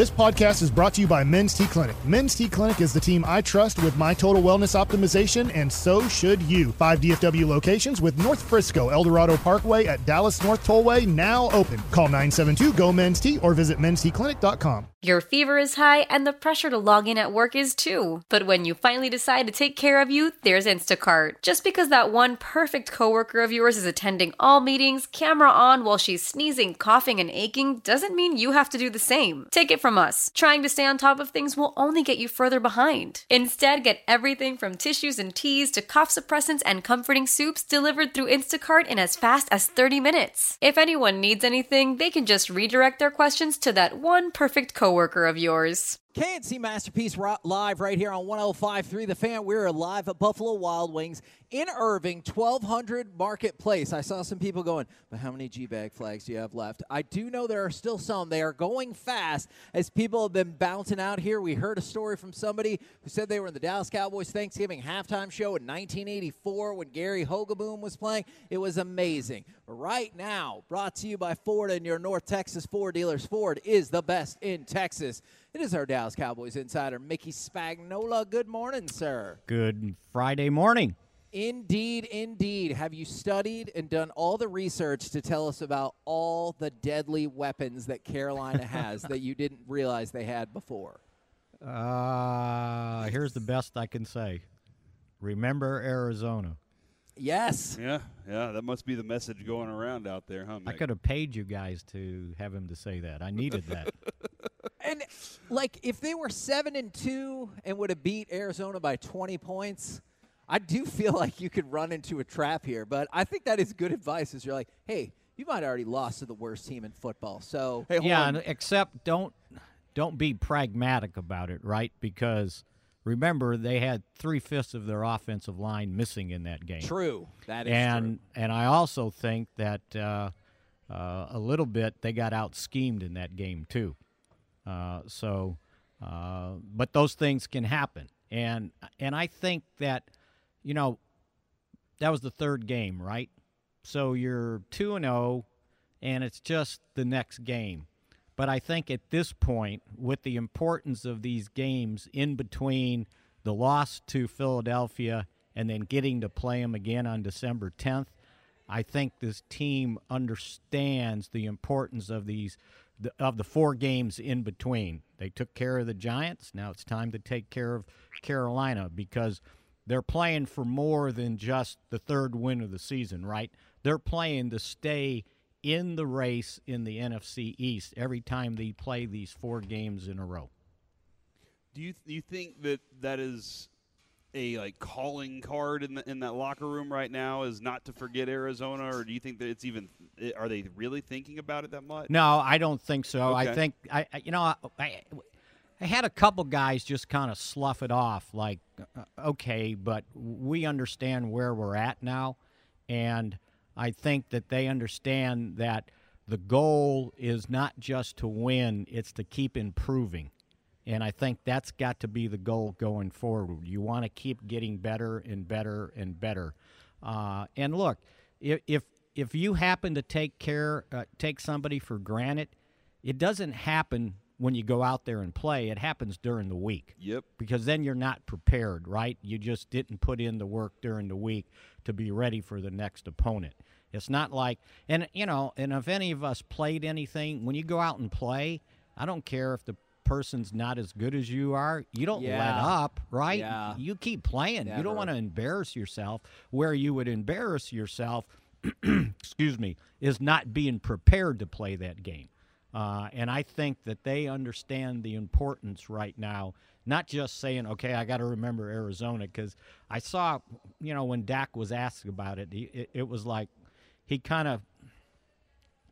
This podcast is brought to you by Men's T Clinic. Men's T Clinic is the team I trust with my total wellness optimization, and so should you. Five DFW locations with North Frisco, Eldorado Parkway at Dallas North Tollway now open. Call 972 GO Men's T or visit mensteclinic.com. Your fever is high and the pressure to log in at work is too. But when you finally decide to take care of you, there's Instacart. Just because that one perfect coworker of yours is attending all meetings, camera on while she's sneezing, coughing, and aching, doesn't mean you have to do the same. Take it from us. Trying to stay on top of things will only get you further behind. Instead, get everything from tissues and teas to cough suppressants and comforting soups delivered through Instacart in as fast as 30 minutes. If anyone needs anything, they can just redirect their questions to that one perfect coworker coworker of yours. KNC Masterpiece live right here on 105.3 The Fan. We're live at Buffalo Wild Wings in Irving, 1200 Marketplace. I saw some people going, but how many G-bag flags do you have left? I do know there are still some. They are going fast as people have been bouncing out here. We heard a story from somebody who said they were in the Dallas Cowboys Thanksgiving halftime show in 1984 when Gary Hogeboom was playing. It was amazing. Right now, brought to you by Ford and your North Texas Ford dealers. Ford is the best in Texas. It is our Dallas Cowboys insider, Mickey Spagnola. Good morning, sir. Good Friday morning. Indeed, indeed. Have you studied and done all the research to tell us about all the deadly weapons that Carolina has that you didn't realize they had before? Uh, here's the best I can say. Remember Arizona. Yes. Yeah, yeah. That must be the message going around out there, huh? Mick? I could have paid you guys to have him to say that. I needed that. and like, if they were seven and two and would have beat Arizona by twenty points, I do feel like you could run into a trap here. But I think that is good advice. Is you're like, hey, you might already lost to the worst team in football. So hey, yeah, on. except don't don't be pragmatic about it, right? Because remember they had three fifths of their offensive line missing in that game. True, that is and true. and I also think that uh, uh, a little bit they got out schemed in that game too. Uh, so, uh, but those things can happen, and and I think that you know that was the third game, right? So you're two and zero, oh, and it's just the next game. But I think at this point, with the importance of these games in between the loss to Philadelphia and then getting to play them again on December 10th, I think this team understands the importance of these of the four games in between. They took care of the Giants. Now it's time to take care of Carolina because they're playing for more than just the third win of the season, right? They're playing to stay in the race in the NFC East every time they play these four games in a row. Do you th- you think that that is a like calling card in the, in that locker room right now is not to forget Arizona, or do you think that it's even are they really thinking about it that much? No, I don't think so. Okay. I think I you know I, I had a couple guys just kind of slough it off like okay, but we understand where we're at now, and I think that they understand that the goal is not just to win, it's to keep improving. And I think that's got to be the goal going forward. You want to keep getting better and better and better. Uh, and look, if, if if you happen to take care, uh, take somebody for granted, it doesn't happen when you go out there and play. It happens during the week. Yep. Because then you're not prepared, right? You just didn't put in the work during the week to be ready for the next opponent. It's not like, and you know, and if any of us played anything, when you go out and play, I don't care if the person's not as good as you are, you don't yeah. let up, right? Yeah. You keep playing. Never. You don't want to embarrass yourself. Where you would embarrass yourself, excuse me, is not being prepared to play that game. Uh, and I think that they understand the importance right now, not just saying, okay, I got to remember Arizona, because I saw, you know, when Dak was asked about it, it, it was like he kind of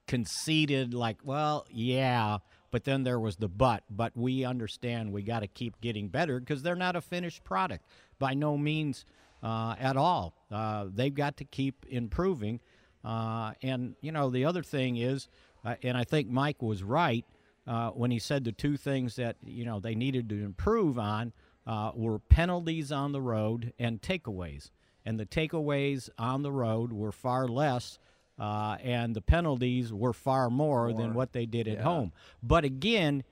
conceded, like, well, yeah, but then there was the but. But we understand we got to keep getting better because they're not a finished product by no means uh, at all. Uh, they've got to keep improving. Uh, and, you know, the other thing is, uh, and I think Mike was right uh, when he said the two things that, you know, they needed to improve on uh, were penalties on the road and takeaways. And the takeaways on the road were far less uh, and the penalties were far more, More. than what they did at home. But again,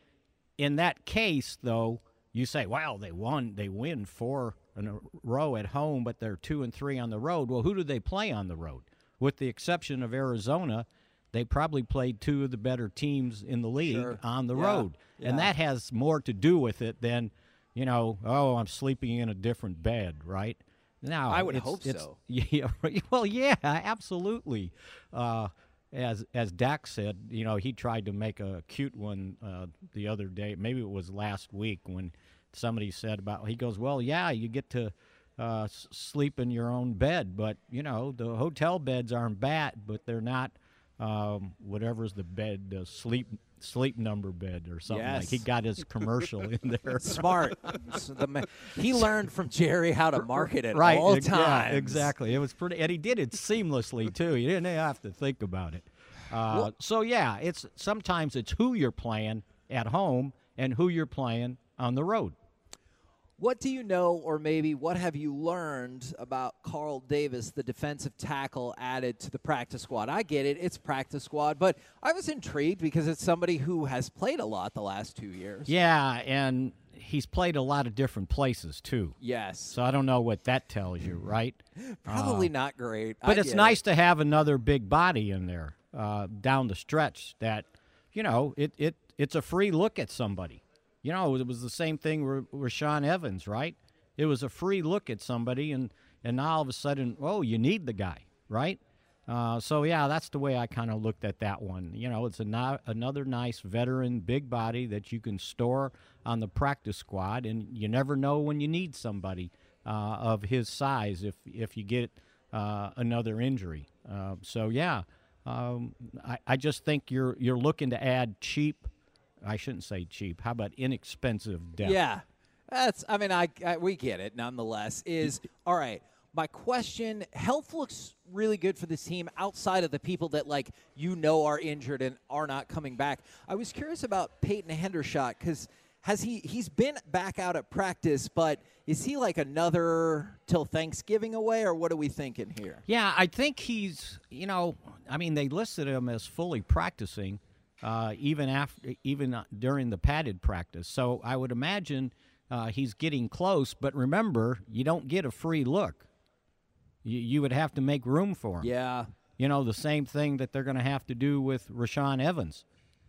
in that case, though, you say, "Well, they won. They win four in a row at home, but they're two and three on the road." Well, who do they play on the road? With the exception of Arizona, they probably played two of the better teams in the league Sure. on the Yeah. road, and that has more to do with it than, you know, oh, I'm sleeping in a different bed, right? Now, I would hope so. Yeah, well, yeah, absolutely. Uh, as as Dak said, you know, he tried to make a cute one uh, the other day. Maybe it was last week when somebody said about. He goes, "Well, yeah, you get to uh, s- sleep in your own bed, but you know, the hotel beds aren't bad, but they're not um, whatever's the bed, the sleep sleep number bed or something like." He got his commercial in there. Smart. He learned from Jerry how to market it right all yeah, times. exactly it was pretty and he did it seamlessly too you didn't have to think about it uh, so yeah it's sometimes it's who you're playing at home and who you're playing on the road What do you know, or maybe what have you learned about Carl Davis, the defensive tackle added to the practice squad? I get it, it's practice squad, but I was intrigued because it's somebody who has played a lot the last two years. yeah and he's played a lot of different places too Yes. so i don't know what that tells you right Probably not great. But I it's nice it. to have another big body in there uh, down the stretch. That you know, it, it it's a free look at somebody. You know, it was the same thing with Rashaan Evans, right? It was a free look at somebody, and and now all of a sudden, oh, you need the guy, right? Uh, so yeah, that's the way I kind of looked at that one. You know, it's no, another nice veteran, big body that you can store on the practice squad, and you never know when you need somebody uh, of his size if if you get uh, another injury. Uh, so yeah, um, I, I just think you're you're looking to add cheap. I shouldn't say cheap. How about inexpensive depth? Yeah, that's. I mean, I, I we get it. Nonetheless, is all right. My question: Health looks really good for this team outside of the people that like you know are injured and are not coming back. I was curious about Peyton Hendershot because has he he's been back out at practice, but is he like another till Thanksgiving away, or what are we thinking here? Yeah, I think he's. You know, I mean, they listed him as fully practicing, uh, even after, even uh, during the padded practice. So I would imagine uh, he's getting close. But remember, you don't get a free look. You, you would have to make room for him. Yeah, You know, the same thing that they're going to have to do with Rashaan Evans,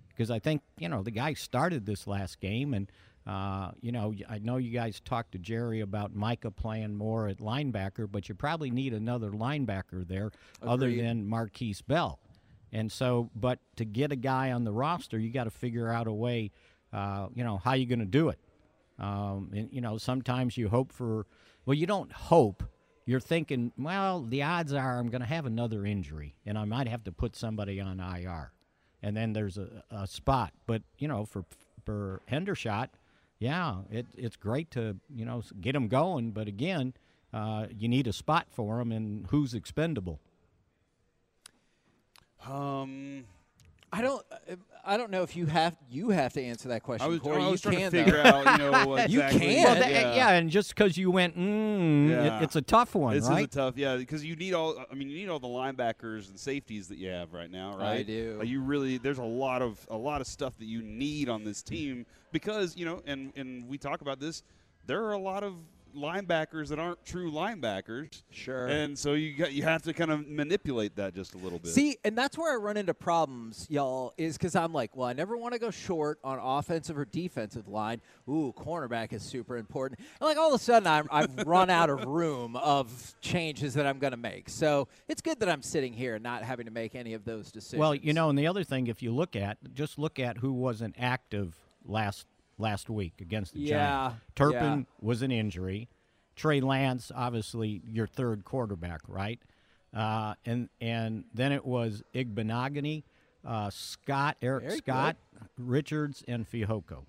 because I think you know the guy started this last game, and uh, you know I know you guys talked to Jerry about Micah playing more at linebacker, but you probably need another linebacker there other than Markquese Bell, and so but to get a guy on the roster, you got to figure out a way, uh, you know, how you're going to do it. Um, and you know, sometimes you hope for, well, you don't hope. You're thinking, well, the odds are I'm going to have another injury, and I might have to put somebody on IR, and then there's a, a spot. But you know, for for Hendershot, yeah, it, it's great to you know get him going. But again, uh, you need a spot for him, and who's expendable. Um, I don't. I don't know if you have you have to answer that question. I was, Corey. I was you trying can, to figure though. out, you know, You can. Well, Yeah, that- yeah. and just because you went, mm, Yeah. it, it's a tough one, This right? is a tough, yeah, because you need all. I mean, you need all the linebackers and safeties that you have right now, right? I do. Like, you really, there's a lot of a lot of stuff that you need on this team because you know, and and we talk about this. There are a lot of linebackers that aren't true linebackers, Sure. and so you got you have to kind of manipulate that just a little bit. See, and that's where I run into problems, y'all, is because I'm like, well, I never want to go short on offensive or defensive line. Ooh, cornerback is super important. And like all of a sudden, I'm, I've run out of room of changes that I'm going to make. So it's good that I'm sitting here and not having to make any of those decisions. Well, you know, and the other thing, if you look at, just look at who wasn't active last last week against the Yeah, Giants. Turpin yeah. was an injury. Trey Lance, obviously, your third quarterback, right? Uh, and and then it was Igbinoghene, uh, Scott, Eric Scott, Richards, and Fehoko.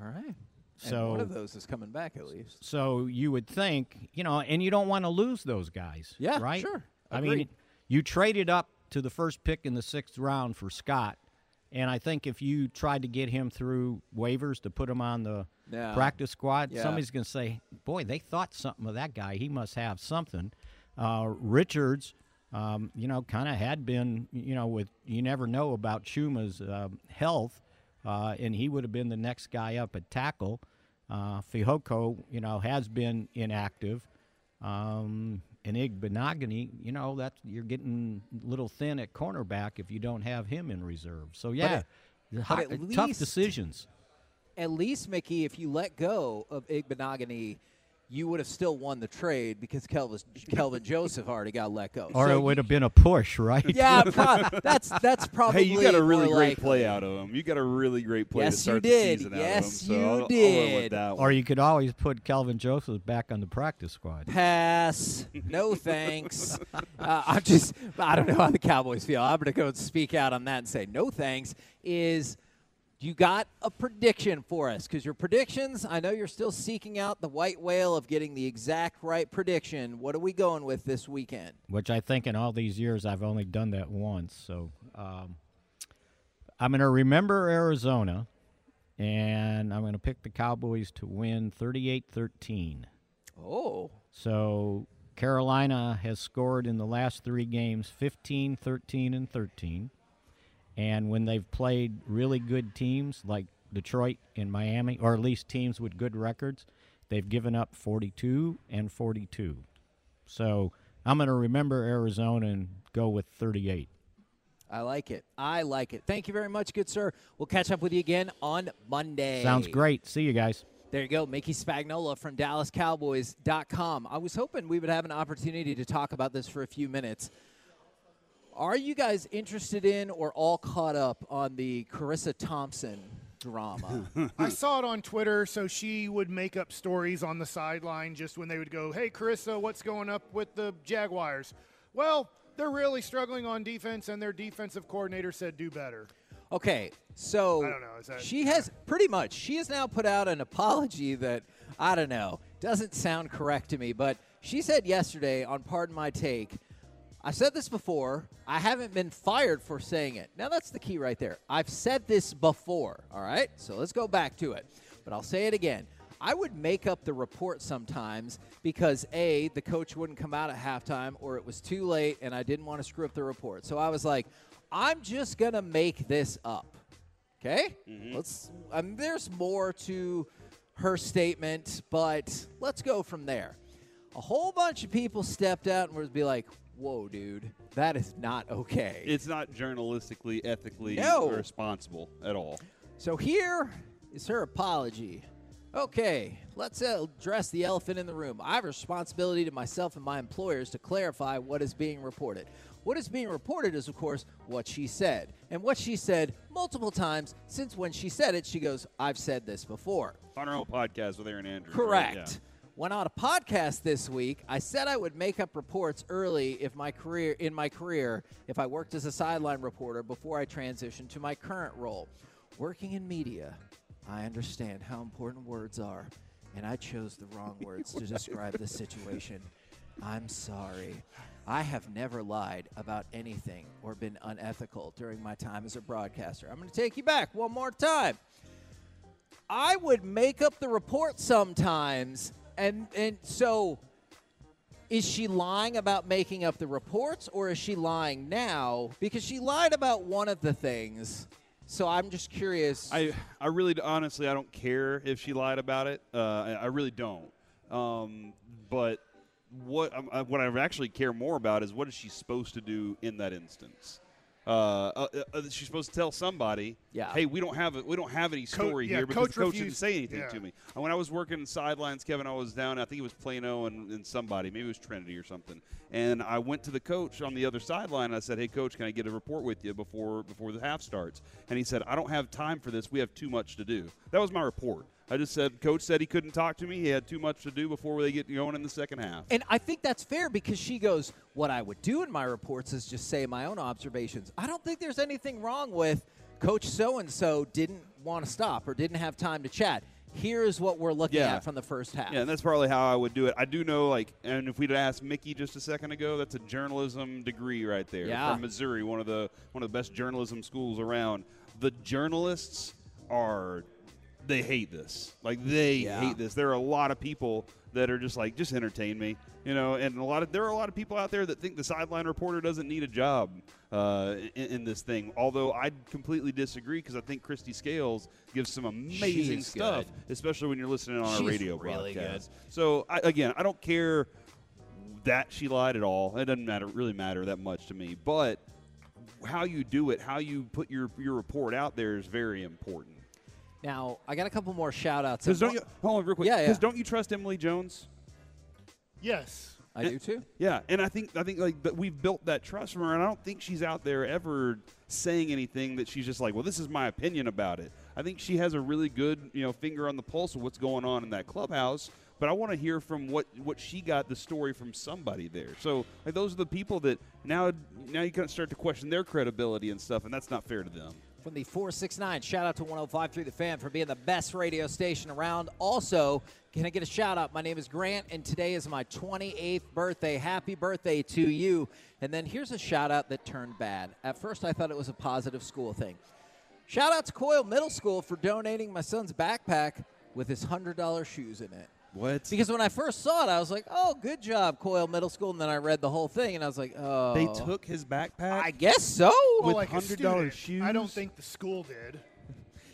all right. And So one of those is coming back at least. so you would think, you know, and you don't want to lose those guys. Yeah, right. sure. I mean, you traded up to the first pick in the sixth round for Scott, and I think if you tried to get him through waivers to put him on the Yeah. practice squad, Yeah. somebody's going to say, "Boy, they thought something of that guy. He must have something." Uh, Richards, um, you know, kind of had been, you know, with you never know about Chuma's um health. uh, and he would have been the next guy up at tackle. Uh, Fehoko, you know, has been inactive. Um, and Igbinoghene, you know, that you're getting a little thin at cornerback if you don't have him in reserve. So yeah, but hot- at tough decisions. At least, Mickey, if you let go of Igbinoghene, you would have still won the trade because Kelvin, Kelvin Joseph already got let go. Or So it would have been a push, right? Yeah, pro- that's that's probably. Hey, you got a really great likely. play out of him. You got a really great play Yes, to you start did. the season Yes, out of him. So you I'll, I'll with did. that Or you could always put Kelvin Joseph back on the practice squad. Pass. No thanks. uh, I'm just. I don't know how the Cowboys feel. I'm going to go and speak out on that and say no thanks. Is you got a prediction for us? Because your predictions, I know you're still seeking out the white whale of getting the exact right prediction. What are we going with this weekend? which I think in all these years I've only done that once. So um, I'm going to remember Arizona, and I'm going to pick the Cowboys to win 38 13. Oh, So Carolina has scored in the last three games 15, 13, and 13. And when they've played really good teams like Detroit and Miami, or at least teams with good records, they've given up 42 and 42. So I'm going to remember Arizona and go with 38. I like it. I like it. Thank you very much, good sir. We'll catch up with you again on Monday. Sounds great. See you guys. There you go, Mickey Spagnola from DallasCowboys.com. I was hoping we would have an opportunity to talk about this for a few minutes. Are you guys interested in or all caught up on the Charissa Thompson drama? I saw it on Twitter, so she would make up stories on the sideline just when they would go, Hey, Charissa, what's going up with the Jaguars? Well, they're really struggling on defense, and their defensive coordinator said do better. Okay, so I don't know, is that- she has pretty much she has now put out an apology that I don't know doesn't sound correct to me, but she said yesterday on Pardon My Take. I said this before. I haven't been fired for saying it. Now that's the key right there. I've said this before. All right, so let's go back to it. But I'll say it again. I would make up the report sometimes because A, the coach wouldn't come out at halftime or it was too late and I didn't want to screw up the report. So I was like, I'm just going to make this up. Okay? Mm-hmm. Let's I mean, there's more to her statement, but let's go from there. A whole bunch of people stepped out and would be like, "Whoa, dude, that is not okay." It's not journalistically, ethically No. responsible at all. So here is her apology. Okay, let's uh, address the elephant in the room. I have a responsibility to myself and my employers to clarify what is being reported. What is being reported is, of course, what she said. And what she said multiple times since when she said it, she goes, I've said this before. On our own podcast with Erin Andrews. right? Correct. Yeah. When on a podcast this week, I said I would make up reports early if my career in my career if I worked as a sideline reporter before I transitioned to my current role. Working in media, I understand how important words are, and I chose the wrong words to describe the situation. I'm sorry. I have never lied about anything or been unethical during my time as a broadcaster. I'm going to take you back one more time. I would make up the report sometimes, and and so is she lying about making up the reports, or is she lying now because she lied about one of the things? So I'm just curious. I, I really, honestly, I don't care if she lied about it. Uh, I, I really don't. Um, but what um, uh, what I actually care more about is what is she supposed to do in that instance? Uh, uh, uh, she's supposed to tell somebody, Yeah. "Hey, we don't have a, we don't have any Co- story yeah, here because coach the coach didn't say anything yeah. to me." And when I was working sidelines, Kevin, I was down. I think it was Plano and, and somebody, maybe it was Trinity or something. And I went to the coach on the other sideline. I said, "Hey, coach, can I get a report with you before before the half starts?" And he said, "I don't have time for this. We have too much to do." That was my report. I just said, "Coach said he couldn't talk to me. He had too much to do before they get going in the second half." and I think that's fair because she goes, What I would do in my reports is just say my own observations. I don't think there's anything wrong with Coach so and so didn't want to stop or didn't have time to chat. Here's what we're looking Yeah. at from the first half. Yeah, and that's probably how I would do it. I do know, like, and if we'd asked Mickey just a second ago, that's a journalism degree right there Yeah. from Missouri, one of the one of the best journalism schools around. The journalists are they hate this. Like they Yeah. hate this. There are a lot of people that are just like, just entertain me, you know. And a lot of there are a lot of people out there that think the sideline reporter doesn't need a job uh, in, in this thing. Although I completely disagree because I think Kristi Scales gives some amazing She's stuff, good. especially when you're listening on She's a radio really broadcast. So I, again, I don't care that she lied at all. It doesn't matter really matter that much to me, but how you do it, how you put your your report out there is very important. Now, I got a couple more shout outs. Because don't you hold on real quick? Yeah, yeah. Because don't you trust Emily Jones? Yes. I do eh, too. Yeah, and I think I think like that we've built that trust from her, and I don't think she's out there ever saying anything that she's just like, well, this is my opinion about it. I think she has a really good you know finger on the pulse of what's going on in that clubhouse. But I want to hear from what what she got the story from somebody there. So like those are the people that now now you kind of start to question their credibility and stuff, and that's not fair to them. From the 469, shout out to 105.3 The Fan for being the best radio station around. Also, can I get a shout out? My name is Grant, and today is my 28th birthday. Happy birthday to you. And then here's a shout out that turned bad. At first, I thought it was a positive school thing. Shout out to Coyle Middle School for donating my son's backpack with his $100 shoes in it. What? Because when I first saw it, I was like, oh, good job, Coyle Middle School. And then I read the whole thing, and I was like, oh. They took his backpack. I guess so. Well, With like $100 student, shoes? I don't think the school did.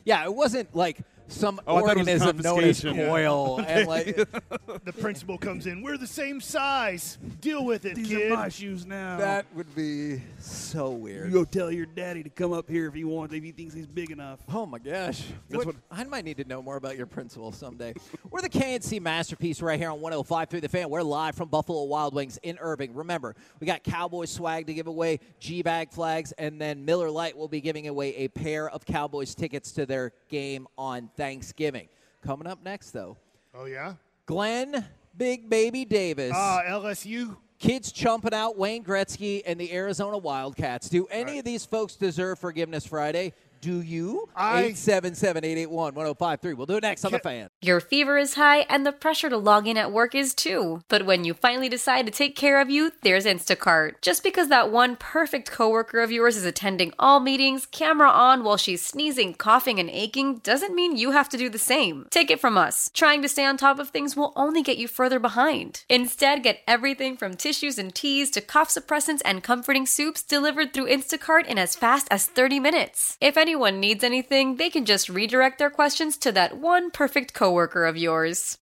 Yeah, it wasn't like some Oh, I thought it was organism known as confiscation. Coil. and like, The principal comes in. We're the same size. Deal with it, These kid. are my shoes now. that would be so weird. You go tell your daddy to come up here if he wants, if he thinks he's big enough. Oh my gosh. That's What- what- I might need to know more about your principal someday. We're the KNC Masterpiece right here on 105 through the fan. We're live from Buffalo Wild Wings in Irving. Remember, we got Cowboys swag to give away, G Bag flags, and then Miller Lite will be giving away a pair of Cowboys tickets to their game on Thanksgiving. Coming up next, though, Oh, yeah? Glenn Big Baby Davis. Ah, LSU. kids chumping out Wayne Gretzky and the Arizona Wildcats. Do any Right. of these folks deserve Forgiveness Friday? Do you? I- 877-881-1053. We'll do it next on the fan. Your fever is high and the pressure to log in at work is too. But when you finally decide to take care of you, there's Instacart. Just because that one perfect coworker of yours is attending all meetings, camera on while she's sneezing, coughing, and aching, doesn't mean you have to do the same. Take it from us. Trying to stay on top of things will only get you further behind. Instead, get everything from tissues and teas to cough suppressants and comforting soups delivered through Instacart in as fast as 30 minutes. If anyone needs anything, they can just redirect their questions to that one perfect coworker of yours.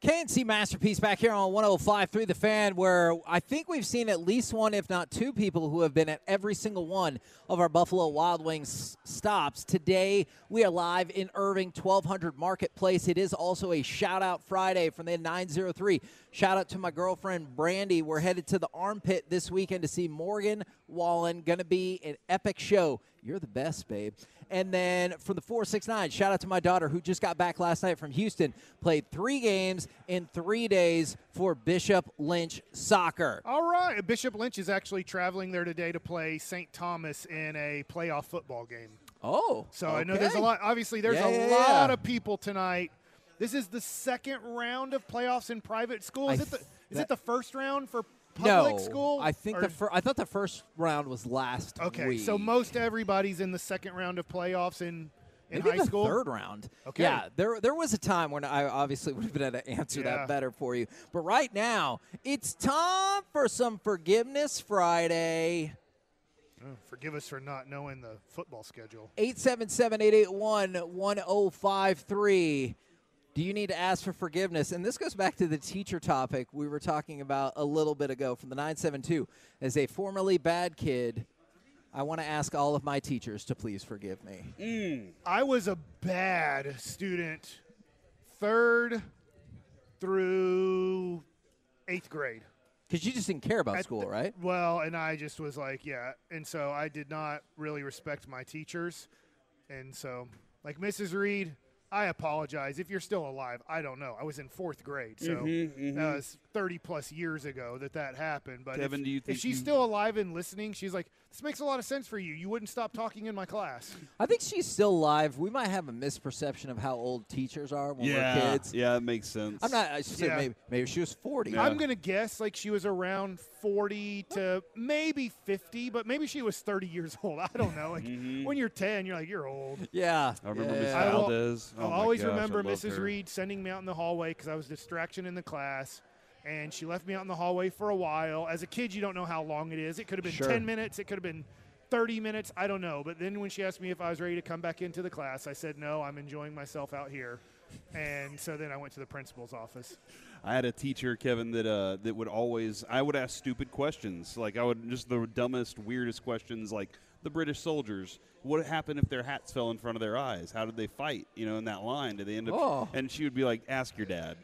KNC Masterpiece back here on 105.3 The Fan, where I think we've seen at least one, if not two people who have been at every single one of our Buffalo Wild Wings stops. Today, we are live in Irving, 1200 Marketplace. It is also a shout out Friday from the 903. Shout out to my girlfriend, Brandy. We're headed to the Armpit this weekend to see Morgan Wallen. Going to be an epic show. You're the best, babe. And then from the 469, shout out to my daughter who just got back last night from Houston. Played three games in three days for Bishop Lynch Soccer. All right. Bishop Lynch is actually traveling there today to play St. Thomas in a playoff football game. Oh. So I know there's a lot. Obviously, there's Yeah, a yeah, lot yeah. of people tonight. This is the second round of playoffs in private school. Is I it the is that- it the first round for public No, school? I think Or- the fir- I thought the first round was last Okay, week. so most everybody's in the second round of playoffs in in Maybe high school. third round. Okay. Yeah, there there was a time when I obviously would have been able to answer Yeah. that better for you. But right now, it's time for some Forgiveness Friday. Oh, forgive us for not knowing the football schedule. 877 881 1053. Do you need to ask for forgiveness? And this goes back to the teacher topic we were talking about a little bit ago from the 972. As a formerly bad kid, I want to ask all of my teachers to please forgive me. Mm. I was a bad student third through eighth grade. Because you just didn't care about At school, the- right? Well, and I just was like, yeah. And so I did not really respect my teachers. And so, like Mrs. Reed, I apologize. If you're still alive, I don't know. I was in fourth grade. So Mhm, that was 30 plus years ago that that happened. But Kevin, if, do you if she's you- still alive and listening, she's like, this makes a lot of sense for you. You wouldn't stop talking in my class. I think she's still alive. We might have a misperception of how old teachers are when yeah, we're kids. yeah, that makes sense. I'm not. I said Yeah. maybe, maybe she was 40. Yeah. I'm going to guess like she was around 40 to maybe 50, but maybe she was 30 years old. I don't know. Like Mm-hmm. when you're 10, you're like, you're old. Yeah. I remember yeah. Miss I will- Oh I'll always gosh, remember Mrs. her. Reed sending me out in the hallway because I was distraction in the class. And she left me out in the hallway for a while. As a kid, you don't know how long it is. It could have been Sure. 10 minutes. It could have been 30 minutes. I don't know. But then when she asked me if I was ready to come back into the class, I said, no, I'm enjoying myself out here. And so then I went to the principal's office. I had a teacher, Kevin, that uh, that would always I would ask stupid questions. Like I would just the dumbest, weirdest questions, like the British soldiers. What happened if their hats fell in front of their eyes? How did they fight? You know, in that line, did they end up? Oh. And she would be like, "Ask your dad."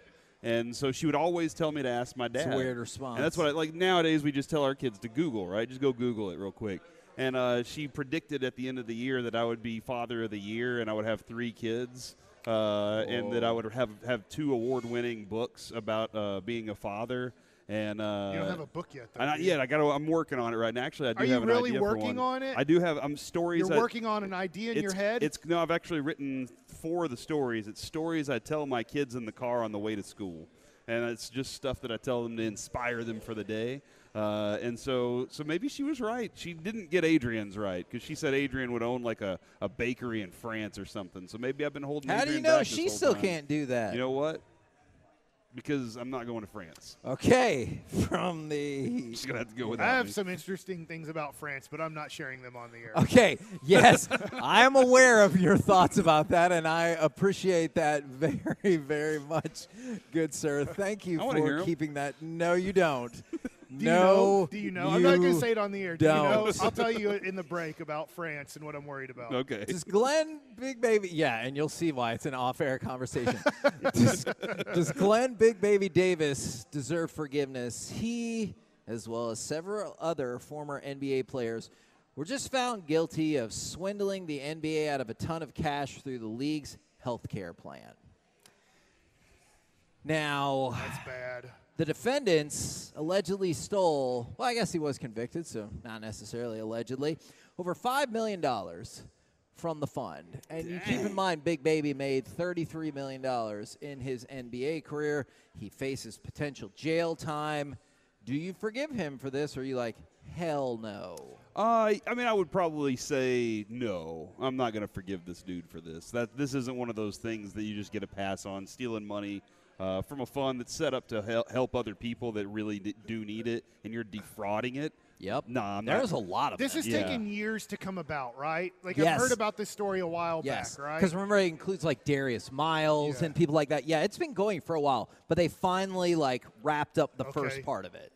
And so she would always tell me to ask my dad. a weird response. And that's what I like. Nowadays, we just tell our kids to Google, right? Just go Google it real quick. And uh, she predicted at the end of the year that I would be father of the year, and I would have three kids, uh, and that I would have have two award-winning books about uh, being a father. And uh, You don't have a book yet, though. Not yet. I got. I'm working on it right now. Actually, I do Are you have an really idea for one. Are you really working one. on it? I do have. I'm stories. You're I- working on an idea in your head? It's no. I've actually written four of the stories. It's stories I tell my kids in the car on the way to school, and it's just stuff that I tell them to inspire them for the day. Uh, and so, so maybe she was right. She didn't get Adrian's right because she said Adrian would own like a, a bakery in France or something. So maybe I've been holding. How do you know back she still time. can't do that? You know what? Because I'm not going to France. Okay, from the. She's gonna have to go I have me. some interesting things about France, but I'm not sharing them on the air. Okay, yes, I am aware of your thoughts about that, and I appreciate that very, very much, good sir. Thank you I wanna hear for 'em. keeping that. No, you don't. Do you no, know? Do you know? I'm not going to say it on the air. Do you know? I'll tell you in the break about France and what I'm worried about. Okay. Does Glenn Big Baby? Yeah, and you'll see why it's an off-air conversation. does, does Glenn Big Baby Davis deserve forgiveness? He, as well as several other former NBA players, were just found guilty of swindling the NBA out of a ton of cash through the league's health care plan. Now, That's bad. the defendants allegedly stole, well, I guess he was convicted, so not necessarily allegedly, over $5 million from the fund. And you keep in mind, Big Baby made $33 million in his NBA career. He faces potential jail time. Do you forgive him for this, or are you like, hell no? Uh, I mean, I would probably say no. I'm not going to forgive this dude for this. That this isn't one of those things that you just get a pass on. Stealing money uh, from a fund that's set up to hel- help other people that really d- do need it, and you're defrauding it. Yep. Nah, I'm There's not. a lot of This them. has Yeah. taken years to come about, right? Like Yes. I've heard about this story a while Yes, back, right? Because remember, it includes like Darius Miles Yeah. and people like that. Yeah, it's been going for a while, but they finally like wrapped up the Okay. first part of it.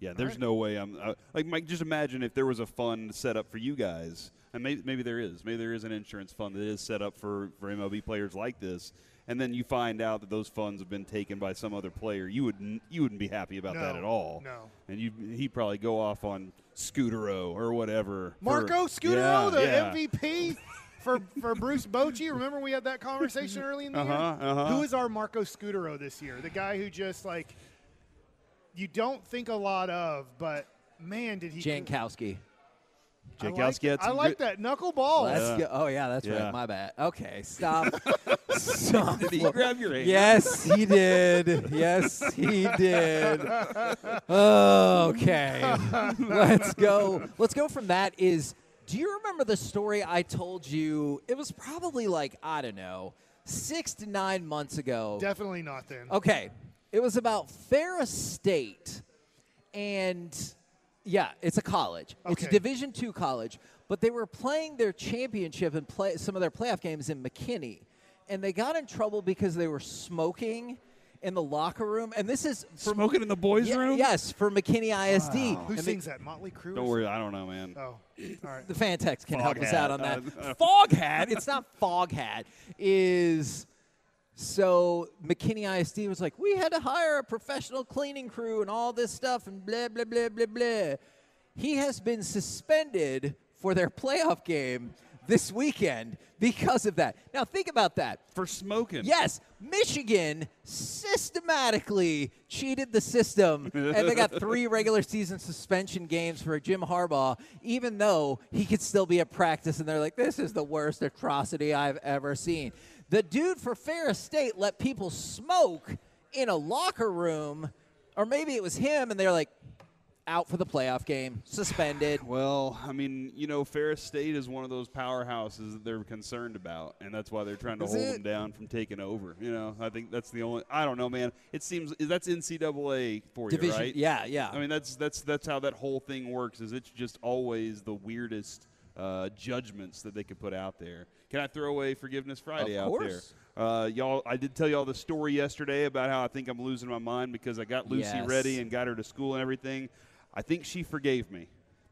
Yeah, there's right. no way I'm uh, like Mike. Just imagine if there was a fund set up for you guys, and maybe maybe there is. Maybe there is an insurance fund that is set up for for MLB players like this, and then you find out that those funds have been taken by some other player. You would n- you wouldn't be happy about that at all. no. and you he'd probably go off on Scutaro or whatever. for- Marco Scutaro, Yeah, the yeah. MVP for, for Bruce Bochy. Remember we had that conversation early in the Uh-huh, year? uh-huh. Who is our Marco Scutaro this year? The guy who just like you don't think a lot of, but man, did he Jankowski. I like, Jankowski had I like good- that knuckleball. Let's Yeah. go. Oh yeah, that's Yeah. right. My bad. Okay, stop. stop. Did he grab your hand? Yes, he did. Yes, he did. Okay, let's go. Let's go from that. Is do you remember the story I told you? It was probably like I don't know, six to nine months ago. Definitely not then. Okay. It was about Ferris State. And Yeah, it's a college. It's a Division two college, but they were playing their championship and play some of their playoff games in McKinney, and they got in trouble because they were smoking in the locker room. And this is for, Smoking in the boys' Ye- room? Yes, for McKinney ISD. Who And they- sings that? Motley Crue? Don't worry, I don't know, man. Oh, all right. the fan text can help us out on that. Uh, Foghat, it's not Foghat, is so McKinney ISD was like, we had to hire a professional cleaning crew and all this stuff and blah blah blah blah blah. He has been suspended for their playoff game this weekend because of that. Now think about that. For smoking. Yes, Michigan systematically cheated the system, and they got three regular season suspension games for Jim Harbaugh, even though he could still be at practice. And they're like, this is the worst atrocity I've ever seen. The dude for Ferris State let people smoke in a locker room, or maybe it was him, and they're like, out for the playoff game, suspended. Well, I mean, you know, Ferris State is one of those powerhouses that they're concerned about, and that's why they're trying to Is hold it? them down from taking over. You know, I think that's the only. I don't know, man. It seems that's NCAA for Division, you, right? yeah, yeah. I mean, that's that's that's how that whole thing works. Is it's just always the weirdest uh, judgments that they could put out there. Can I throw away Forgiveness Friday Of out there? Uh, y'all, I did tell y'all the story yesterday about how I think I'm losing my mind because I got Lucy Yes. ready and got her to school and everything. I think she forgave me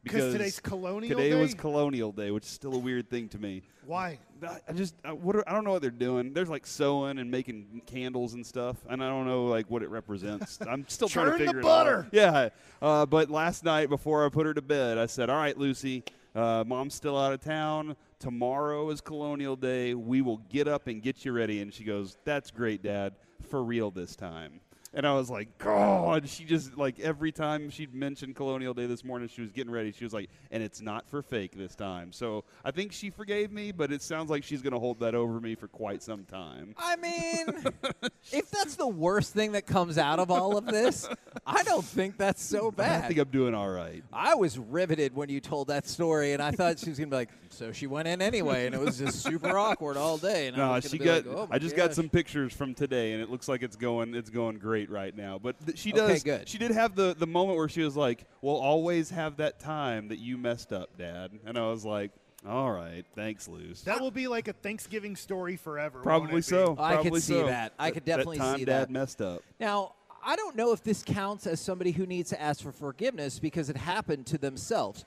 'Cause Because today's Colonial day. Today Day? was Colonial Day, which is still a weird thing to me. Why? I I just I, what are, I don't know what they're doing. There's like sewing and making candles and stuff, and I don't know like what it represents. I'm still trying Churn to the figure it out. butter. Yeah, uh, but last night before I put her to bed, I said, "All right, Lucy, uh, mom's still out of town. Tomorrow is Colonial Day. We will get up and get you ready." And she goes, "That's great, Dad. For real this time." And I was like, God, she just like every time she'd mention Colonial Day this morning, she was getting ready. She was like, and it's not for fake this time. So I think she forgave me, but it sounds like she's going to hold that over me for quite some time. I mean, if that's the worst thing that comes out of all of this, I don't think that's so bad. I think I'm doing all right. I was riveted when you told that story, and I thought she was gonna be like, "So she went in anyway," and it was just super awkward all day. And I No, was gonna she got. like, "Oh I just got some pictures from today, and it looks like it's going. It's going great right now. But th- she Okay, does. good. She did have the the moment where she was like, "We'll always have that time that you messed up, Dad." And I was like, "All right, thanks, Luce." That will be like a Thanksgiving story forever. won't Probably so. I could Probably see so. that. I could That- definitely that time see Dad that. messed up. Now, I don't know if this counts as somebody who needs to ask for forgiveness because it happened to themselves.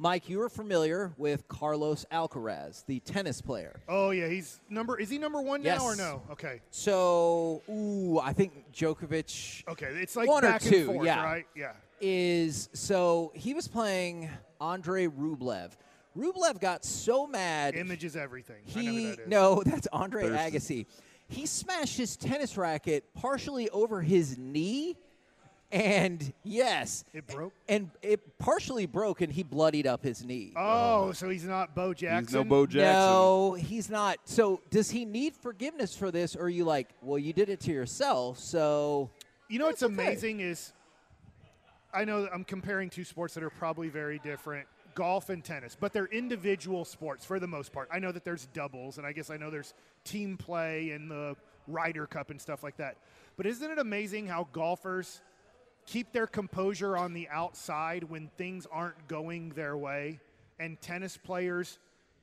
Mike, you are familiar with Carlos Alcaraz, the tennis player. Oh yeah, he's number. Is he number one Yes. now or no? Okay. So, ooh, I think Djokovic Okay, it's like One or back two, and forth, yeah. right? Yeah. is so he was playing Andre Rublev. Rublev got so mad. Image is everything. I know who He that is. no, that's Andre Thurston. Agassi. He smashed his tennis racket partially over his knee, and yes, It broke? and it partially broke, and he bloodied up his knee. Oh, so he's not Bo Jackson. He's no Bo Jackson. No, he's not. So, does he need forgiveness for this, or are you like, well, you did it to yourself, so You know what's okay. amazing is, I know that I'm comparing two sports that are probably very different, golf and tennis, but they're individual sports for the most part. I know that there's doubles, and I guess I know there's team play and the Ryder Cup and stuff like that. But isn't it amazing how golfers keep their composure on the outside when things aren't going their way, and tennis players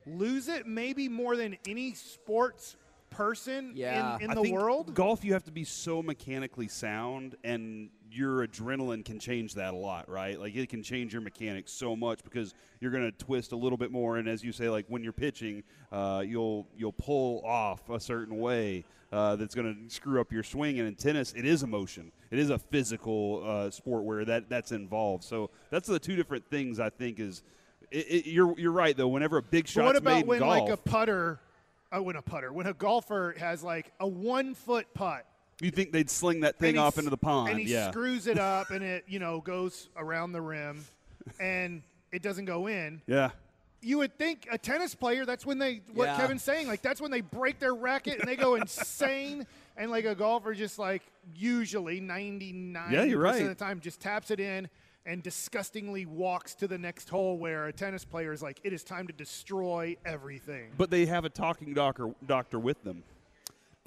lose it maybe more than any sports person Yeah. in, in I the think world? Golf, you have to be so mechanically sound, and your adrenaline can change that a lot, right? Like it can change your mechanics so much because you're going to twist a little bit more, and as you say, like when you're pitching, uh, you'll you'll pull off a certain way uh, that's going to screw up your swing. And in tennis, it is emotion. It is a physical uh, sport where that that's involved. So that's the two different things I think is. It, it, you're you're right though. Whenever a big But shot's what about made when golf, like a putter? Oh, when a putter, when a golfer has like a one foot putt, you think they'd sling that thing off into the pond? and he yeah. screws it up, and it you know goes around the rim, and it doesn't go in. yeah. You would think a tennis player, that's when they what Yeah. Kevin's saying, like that's when they break their racket and they go insane. And like a golfer, just like usually ninety nine Yeah, you're percent right. of the time, just taps it in and disgustingly walks to the next hole. Where a tennis player is like, it is time to destroy everything. But they have a talking doctor doctor with them.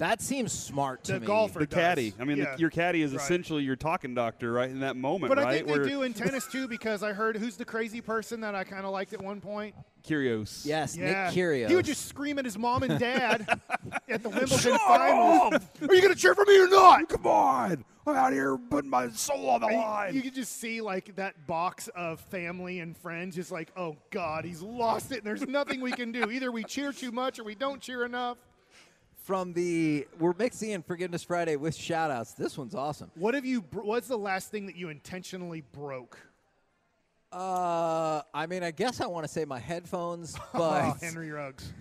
That seems smart to The me. golfer The does. caddy. I mean, Yeah. the, your caddy is Right. essentially your talking doctor, right in that moment, But right? I think Where they do in tennis too because I heard who's the crazy person that I kind of liked at one point. Kyrgios. Yes, Yeah, Nick Kyrgios. He would just scream at his mom and dad at the Wimbledon finals. Are you going to cheer for me or not? Come on! I'm out here putting my soul on the And line. You, you could just see like that box of family and friends, just like, oh God, he's lost it, and there's nothing we can do. Either we cheer too much or we don't cheer enough. From the we're mixing in Forgiveness Friday with shout outs. This one's awesome. What have you? What's the last thing that you intentionally broke? Uh, I mean, I guess I want to say my headphones, Oh, but Henry Ruggs.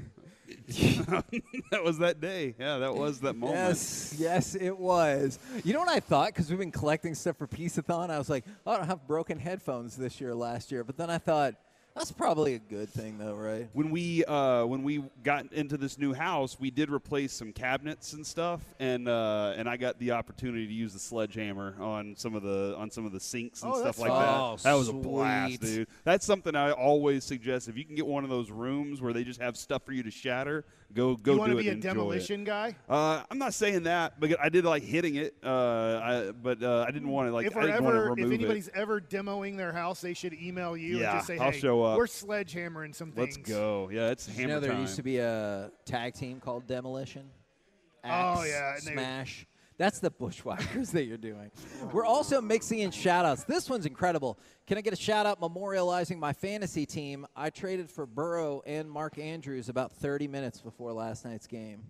that was that day. Yeah, that was that moment. yes, yes, it was. You know what I thought? Because we've been collecting stuff for Peaceathon. I was like, oh, I don't have broken headphones this year, last year. But then I thought that's probably a good thing, though, right? When we uh, when we got into this new house, we did replace some cabinets and stuff, and uh, and I got the opportunity to use the sledgehammer on some of the on some of the sinks and Oh, stuff like fun. that. That was a blast, dude. That's something I always suggest. If you can get one of those rooms where they just have stuff for you to shatter, go go do it. you want to be a and enjoy it. demolition guy? Uh, I'm not saying that, but I did like hitting it. Uh, I, but uh, I didn't want to like. if I we're didn't want to ever, if anybody's it. ever demoing their house, they should email you Yeah, and just say, "Hey, I'll show up. we're sledgehammering some things." Let's go. Yeah, it's Did hammer you know there time. used to be a tag team called Demolition? Oh, yeah, and they- Smash. That's the bushwhackers that you're doing. We're also mixing in shout outs. This one's incredible. Can I get a shout out memorializing my fantasy team? I traded for Burrow and Mark Andrews about 30 minutes before last night's game.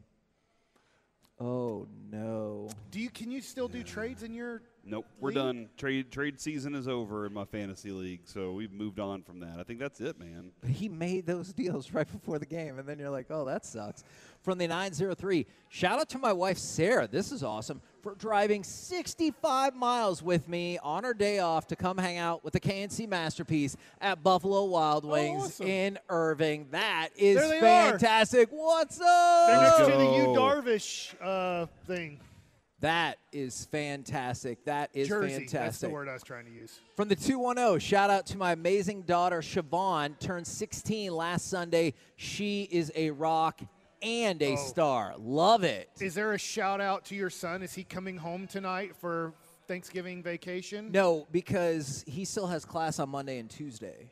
Oh, no. Do you? Can you still do trades in your? Nope, we're League? done. Trade trade season is over in my fantasy league, so we've moved on from that. I think that's it, man. But he made those deals right before the game, and then you're like, oh, that sucks. From the 903, shout out to my wife, Sarah. This is awesome. For driving 65 miles with me on her day off to come hang out with the K&C Masterpiece at Buffalo Wild Wings awesome. in Irving. That is There they are. fantastic. What's They're up? next to the go. Yu Darvish uh, thing. That is fantastic. That is Jersey. fantastic. That's the word I was trying to use. From the 210, shout out to my amazing daughter, Siobhan, turned 16 last Sunday. She is a rock and a Oh. star. Love it. Is there a shout out to your son? Is he coming home tonight for Thanksgiving vacation? No, because he still has class on Monday and Tuesday.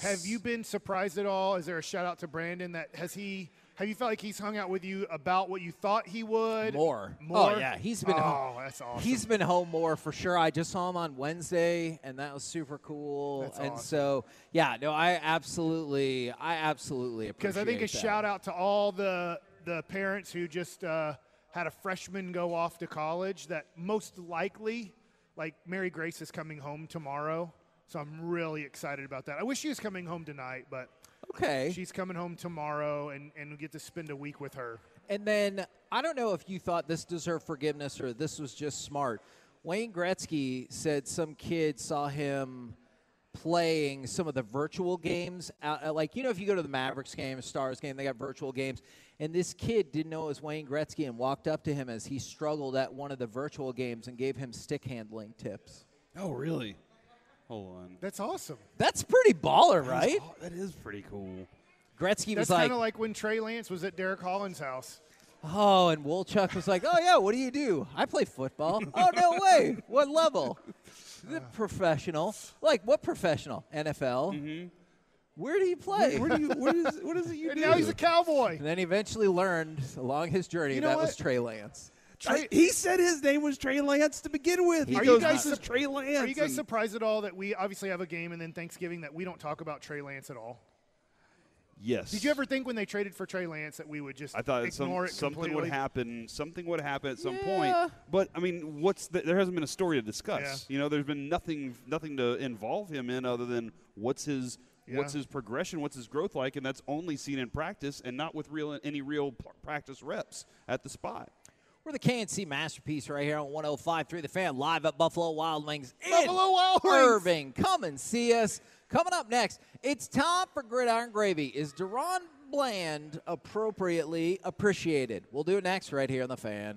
Have you been surprised at all? Is there a shout out to Brandon that has he? Have you felt like he's hung out with you about what you thought he would? More. More. Oh, yeah. He's been Oh, home. that's awesome. He's been home more for sure. I just saw him on Wednesday, and that was super cool. That's and awesome. so, yeah, no, I absolutely, I absolutely appreciate because I think a that. shout out to all the the parents who just uh, had a freshman go off to college. That most likely, like Mary Grace is coming home tomorrow, so I'm really excited about that. I wish she was coming home tonight, but Okay. she's coming home tomorrow, and and we get to spend a week with her. And then I don't know if you thought this deserved forgiveness or this was just smart. Wayne Gretzky said some kid saw him playing some of the virtual games. Out, uh, like, you know, if you go to the Mavericks game, Stars game, they got virtual games. And this kid didn't know it was Wayne Gretzky and walked up to him as he struggled at one of the virtual games and gave him stick handling tips. Oh, really? Hold on. That's awesome. That's pretty baller, right? Oh, that is pretty cool. Gretzky That's was like, kind of like when Trey Lance was at Derek Holland's house. Oh, and Wolchuk was like, "Oh yeah, what do you do? I play football." oh no way! What level? The professional. Like what professional? NFL. Mm-hmm. Where do you play? Where do you? What is? What is it you And do? now he's a cowboy. and then he eventually learned along his journey You know that was? Trey Lance. Trey, I- he said his name was Trey Lance to begin with. Are you guys "This is sup- Trey Lance." Are you guys and- surprised at all that we obviously have a game and then Thanksgiving that we don't talk about Trey Lance at all? Yes. Did you ever think when they traded for Trey Lance that we would just I thought some, ignore it something completely? would happen. Something would happen at some Yeah. point. But I mean, what's the, there hasn't been a story to discuss. Yeah. You know, there's been nothing, nothing to involve him in other than what's his, what's his progression, what's his growth like, and that's only seen in practice and not with real any real practice reps at the spot. We're the K&C masterpiece right here on 105.3 The Fan, live at Buffalo Wild Wings in Buffalo Wild Wings. Irving. Come and see us. Coming up next, it's time for Gridiron Gravy. Is DaRon Bland appropriately appreciated? We'll do it next right here on The Fan.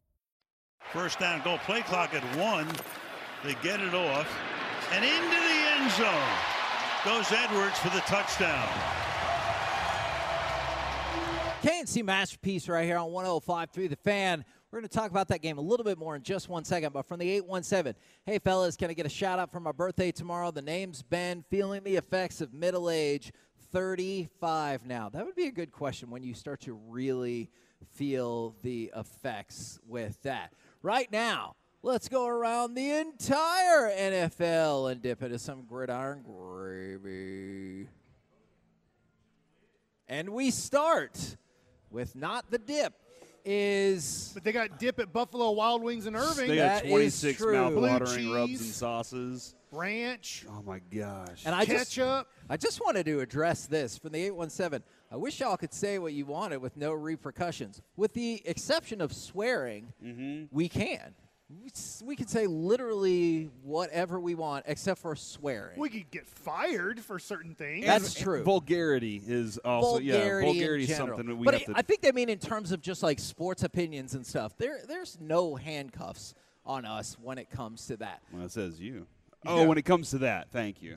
First down goal. Play clock at one. They get it off. And into the end zone goes Edwards for the touchdown. K&C Masterpiece right here on 105.3 The Fan. We're going to talk about that game a little bit more in just one second. But from the 817, hey, fellas, can I get a shout out for my birthday tomorrow? The name's Ben, feeling the effects of middle age, 35 now. That would be a good question when you start to really feel the effects with that. Right now, let's go around the entire NFL and dip into some gridiron gravy. And we start with not the dip is But they got dip at Buffalo Wild Wings and Irving. They got 26 true. mouth-watering rubs and sauces. ranch, Oh my gosh! and I just ketchup. I just wanted to address this from the 817. I wish y'all could say what you wanted with no repercussions. With the exception of swearing, Mm-hmm. we can. We s- can say literally whatever we want except for swearing. We could get fired for certain things. That's And true. Vulgarity is also vulgarity, yeah. Vulgarity is something that we but have I, to. I think they mean in terms of just like sports opinions and stuff. There, there's no handcuffs on us when it comes to that. well, it says you. Oh, when it comes to that, thank you.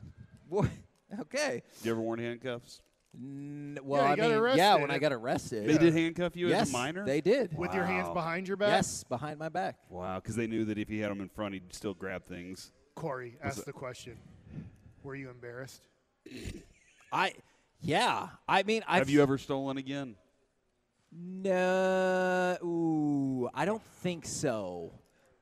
Wha- okay. You ever worn handcuffs? N- well, you I got mean, yeah, arrested. when I got arrested. They did handcuff you yes, as a minor. They did. with your hands Wow. behind your back. Yes, behind my back. Wow, because they knew that if he had them in front, he'd still grab things. Corey, ask the question. Were you embarrassed? I, yeah. I mean, i have you ever stolen again? No. Ooh, I don't think so.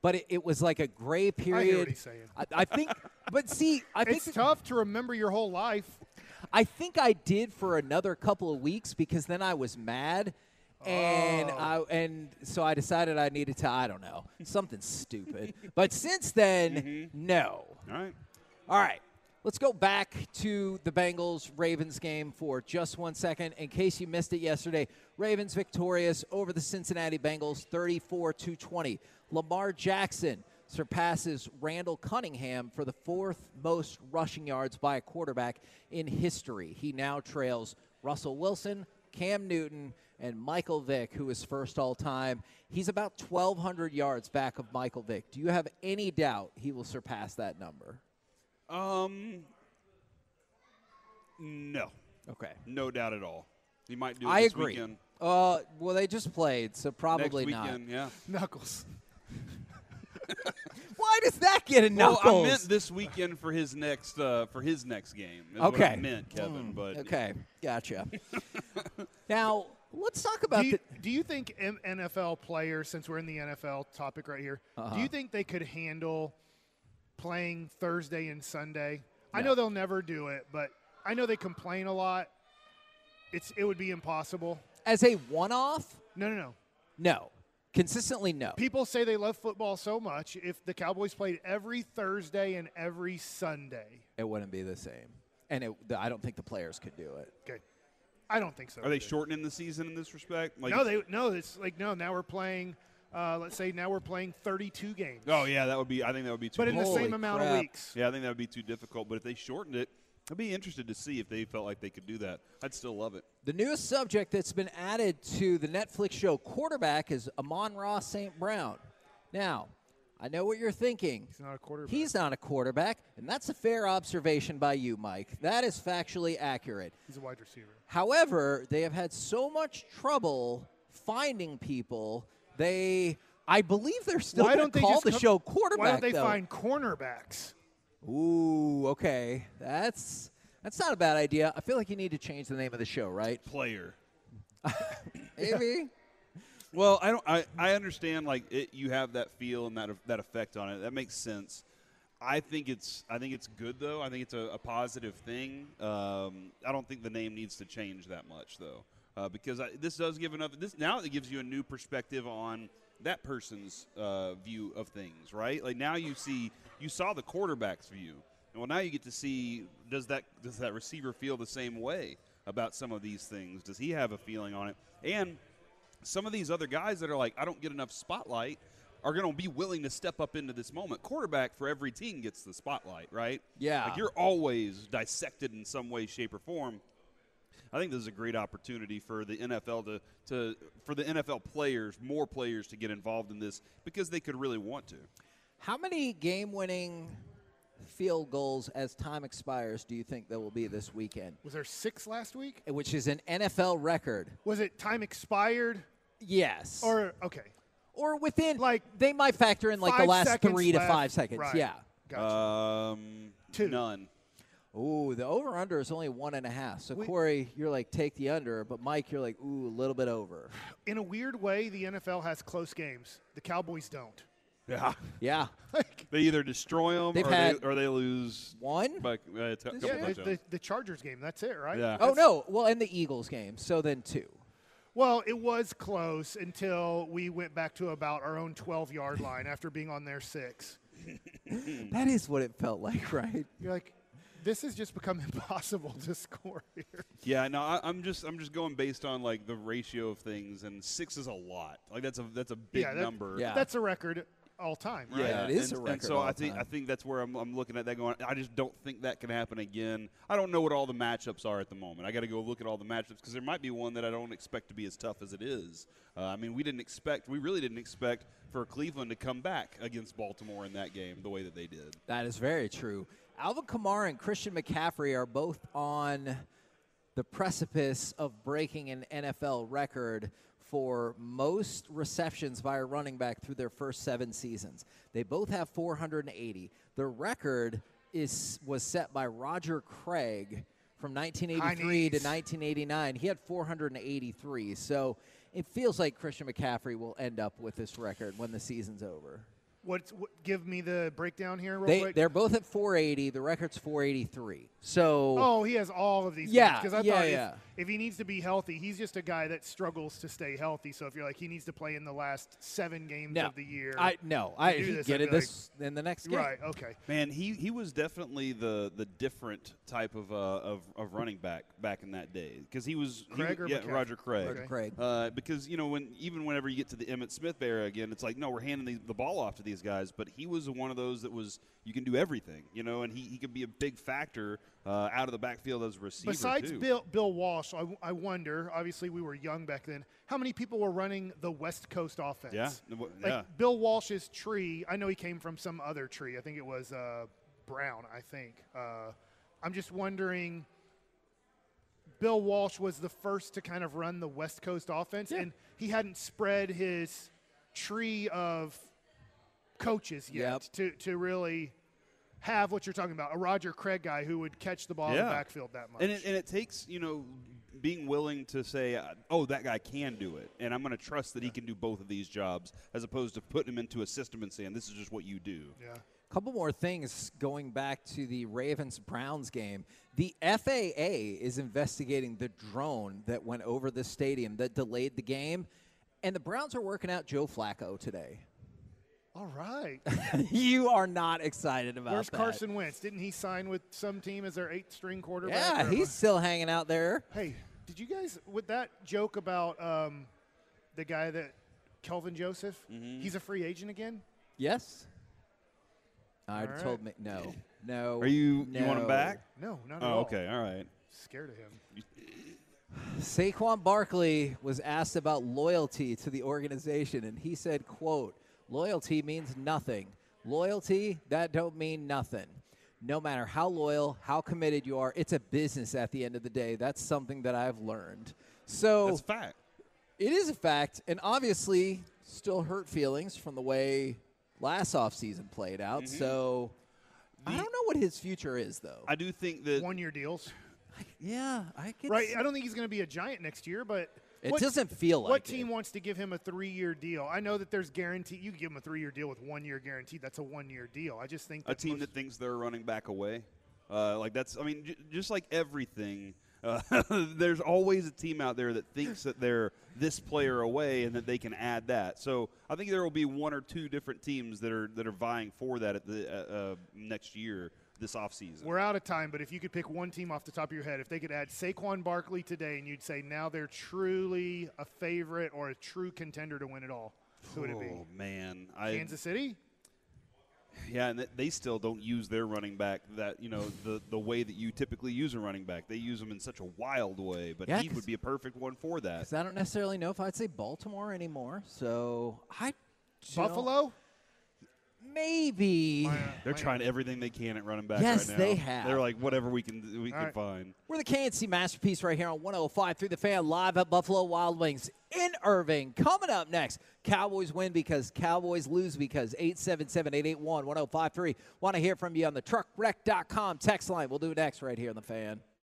But it, it was like a gray period. what he's saying. I, I think, but see, I think It's tough to remember your whole life. I think I did for another couple of weeks because then I was mad. And Oh. I and so I decided I needed to I don't know something stupid. But since then, Mm-hmm. no. All right. All right. Let's go back to the Bengals Ravens game for just one second. In case you missed it yesterday, Ravens victorious over the Cincinnati Bengals 34 20. Lamar Jackson surpasses Randall Cunningham for the fourth most rushing yards by a quarterback in history. He now trails Russell Wilson, Cam Newton, and Michael Vick, who is first all time. He's about 1,200 yards back of Michael Vick. Do you have any doubt he will surpass that number? Um. No. Okay. No doubt at all. He might do it I this agree. weekend. Uh, well, they just played, so probably Next not. weekend, yeah. Knuckles. Why does that get a Well. I meant this weekend for his next uh, for his next game. Is what Okay. I meant Kevin, but Okay, gotcha. now, Let's talk about do you, the. do you think M- NFL players, since we're in the NFL topic right here, Uh-huh. do you think they could handle playing Thursday and Sunday? I know they'll never do it, but I know they complain a lot. It's it would be impossible. As a one-off, No, no, no. no. Consistently, no. People say they love football so much. If the Cowboys played every Thursday and every Sunday, It wouldn't be the same, and it, the, I don't think the players could do it. okay, I don't think so. Are they either. shortening the season in this respect? Like no, they no. It's like no. Now we're playing. Uh, let's say now we're playing 32 games. Oh yeah, that would be. I think that would be too. But in the Holy same amount of weeks. Yeah, I think that would be too difficult. But if they shortened it, I'd be interested to see if they felt like they could do that. I'd still love it. The newest subject that's been added to the Netflix show Quarterback is Amon-Ra St. Brown. Now, I know what you're thinking. He's not a quarterback. He's not a quarterback, and that's a fair observation by you, Mike. That is factually accurate. He's a wide receiver. However, they have had so much trouble finding people. They, I believe, they're still why gonna don't they call the come- show quarterback. Why don't they though. find cornerbacks? Ooh, okay, that's that's not a bad idea. I feel like you need to change the name of the show, right? Player. Maybe. Well, I don't. I, I understand. Like it, you have that feel and that that effect on it. That makes sense. I think it's. I think it's good though. I think it's a, a positive thing. Um, I don't think the name needs to change that much though, uh, because I, this does give another. This now it gives you a new perspective on that person's uh, view of things, right? Like now you see you saw the quarterback's view. Well, now you get to see does that does that receiver feel the same way about some of these things? Does he have a feeling on it? And some of these other guys that are like, I don't get enough spotlight, are going to be willing to step up into this moment. Quarterback for every team gets the spotlight, right? Yeah. Like you're always dissected in some way, shape, or form. I think this is a great opportunity for the NFL to, to for the NFL players, more players to get involved in this because they could really want to. How many game-winning field goals as time expires do you think there will be this weekend? Was there six last week? Which is an NFL record. Was it time expired? Yes. Or okay, or within like they might factor in like the last seconds three to left. five seconds. Right. Yeah. Gotcha. Um, Two. None. Ooh, the over under is only one and a half. So We- Corey, you're like take the under, but Mike, you're like ooh, a little bit over. In a weird way, the NFL has close games. The Cowboys don't. Yeah. Yeah. They either destroy them They've or, had they, or they lose one by uh, a t- couple Yeah, the, the, the Chargers game. That's it, right? Yeah. Oh no, well, and the Eagles game. So then two. Well, it was close until we went back to about our own 12 yard line after being on their six. That is what it felt like, right? You're like, this has just become impossible to score here. Yeah, no, I, I'm just I'm just going based on like the ratio of things, and six is a lot. Like that's a that's a big yeah, that- number. That's a record all time, right? Yeah, it is and, a record And so all I think I think that's where I'm, I'm looking at that going. I just don't think that can happen again. I don't know what all the matchups are at the moment. I got to go look at all the matchups because there might be one that I don't expect to be as tough as it is. Uh, I mean, we didn't expect, we really didn't expect for Cleveland to come back against Baltimore in that game the way that they did. That is very true. Alvin Kamara and Christian McCaffrey are both on the precipice of breaking an NFL record for most receptions by a running back through their first seven seasons. They both have 480. The record is was set by Roger Craig from 1983 to 1989. He had 483. So it feels like Christian McCaffrey will end up with this record when the season's over. What's, what, give me the breakdown here, real They, quick. they're both at 480. The record's 483. So Oh, he has all of these. Yeah, because I yeah, thought yeah. If, if he needs to be healthy, he's just a guy that struggles to stay healthy. So if you're like he needs to play in the last seven games no, of the year, I no, I this, get I'd it be this in the next game. right? Okay, Man, he, he was definitely the, the different type of, uh, of of running back back in that day because he was he Craig was- or yeah McCaffrey? Roger Craig Roger Craig. uh, because you know when even whenever you get to the Emmitt Smith era again it's like no we're handing the, the ball off to these guys but he was one of those that was you can do everything you know and he, he could be a big factor uh, out of the backfield as a receiver Besides too. Bill, Bill Walsh, I, I wonder. Obviously, we were young back then. How many people were running the West Coast offense? Yeah, Like yeah. Bill Walsh's tree. I know he came from some other tree. I think it was uh, Brown. I think. Uh, I'm just wondering. Bill Walsh was the first to kind of run the West Coast offense, and he hadn't spread his tree of coaches yet Yep. to, to really have what you're talking about a Roger Craig guy who would catch the ball in the backfield that much. And it, and it takes you know being willing to say, uh, oh, that guy can do it, and I'm going to trust that he can do both of these jobs, as opposed to putting him into a system and saying this is just what you do. Yeah. Couple more things going back to the Ravens Browns game. The FAA is investigating the drone that went over the stadium that delayed the game, and the Browns are working out Joe Flacco today. All right. you are not excited about Where's that. Carson Wentz? Didn't he sign with some team as their eighth string quarterback? Yeah, Or- he's still hanging out there. Hey, did you guys with that joke about um, the guy that Kelvin Joseph? Mm-hmm. He's a free agent again. Yes. I All told right. me no, no. Are you you want him back? No, not at oh, all. okay, all right. Scared of him. Saquon Barkley was asked about loyalty to the organization, and he said, "quote Loyalty means nothing. Loyalty that don't mean nothing. No matter how loyal, how committed you are, it's a business at the end of the day. That's something that I've learned. So That's fact. It is a fact, and obviously, still hurt feelings from the way last offseason played out. Mhm. So I don't know what his future is, though. I do think that one year deals. Yeah, I get right. I don't think he's going to be a giant next year, but It doesn't feel like What like team wants to give him a three-year deal? I know that there's guarantee. You can give him a three-year deal with one year guarantee. That's a one-year deal. I just think a team that thinks they're running back away. Uh, like that's, I mean, j- just like everything, uh, there's always a team out there that thinks that they're this player away and that they can add that. So I think there will be one or two different teams that are that are vying for that at the uh, uh, next year, this offseason. We're out of time, but if you could pick one team off the top of your head, if they could add Saquon Barkley today, and you'd say now they're truly a favorite or a true contender to win it all, who would it be? Oh man, I, Kansas City. Yeah, and they still don't use their running back that you know the the way that you typically use a running back. They use them in such a wild way, but Yeah, he 'cause- would be a perfect one for that. 'Cause I don't necessarily know if I'd say Baltimore anymore. So I don't- Buffalo. Maybe. They're trying everything they can at running back Yes, right now. they have. They're like whatever we can we All can right. find. We're the K&C Masterpiece right here on 105 through the fan live at Buffalo Wild Wings in Irving. Coming up next, Cowboys win because Cowboys lose because 877-881-1053. Want to hear from you on the truckwreck.com text line. We'll do it next right here on the fan.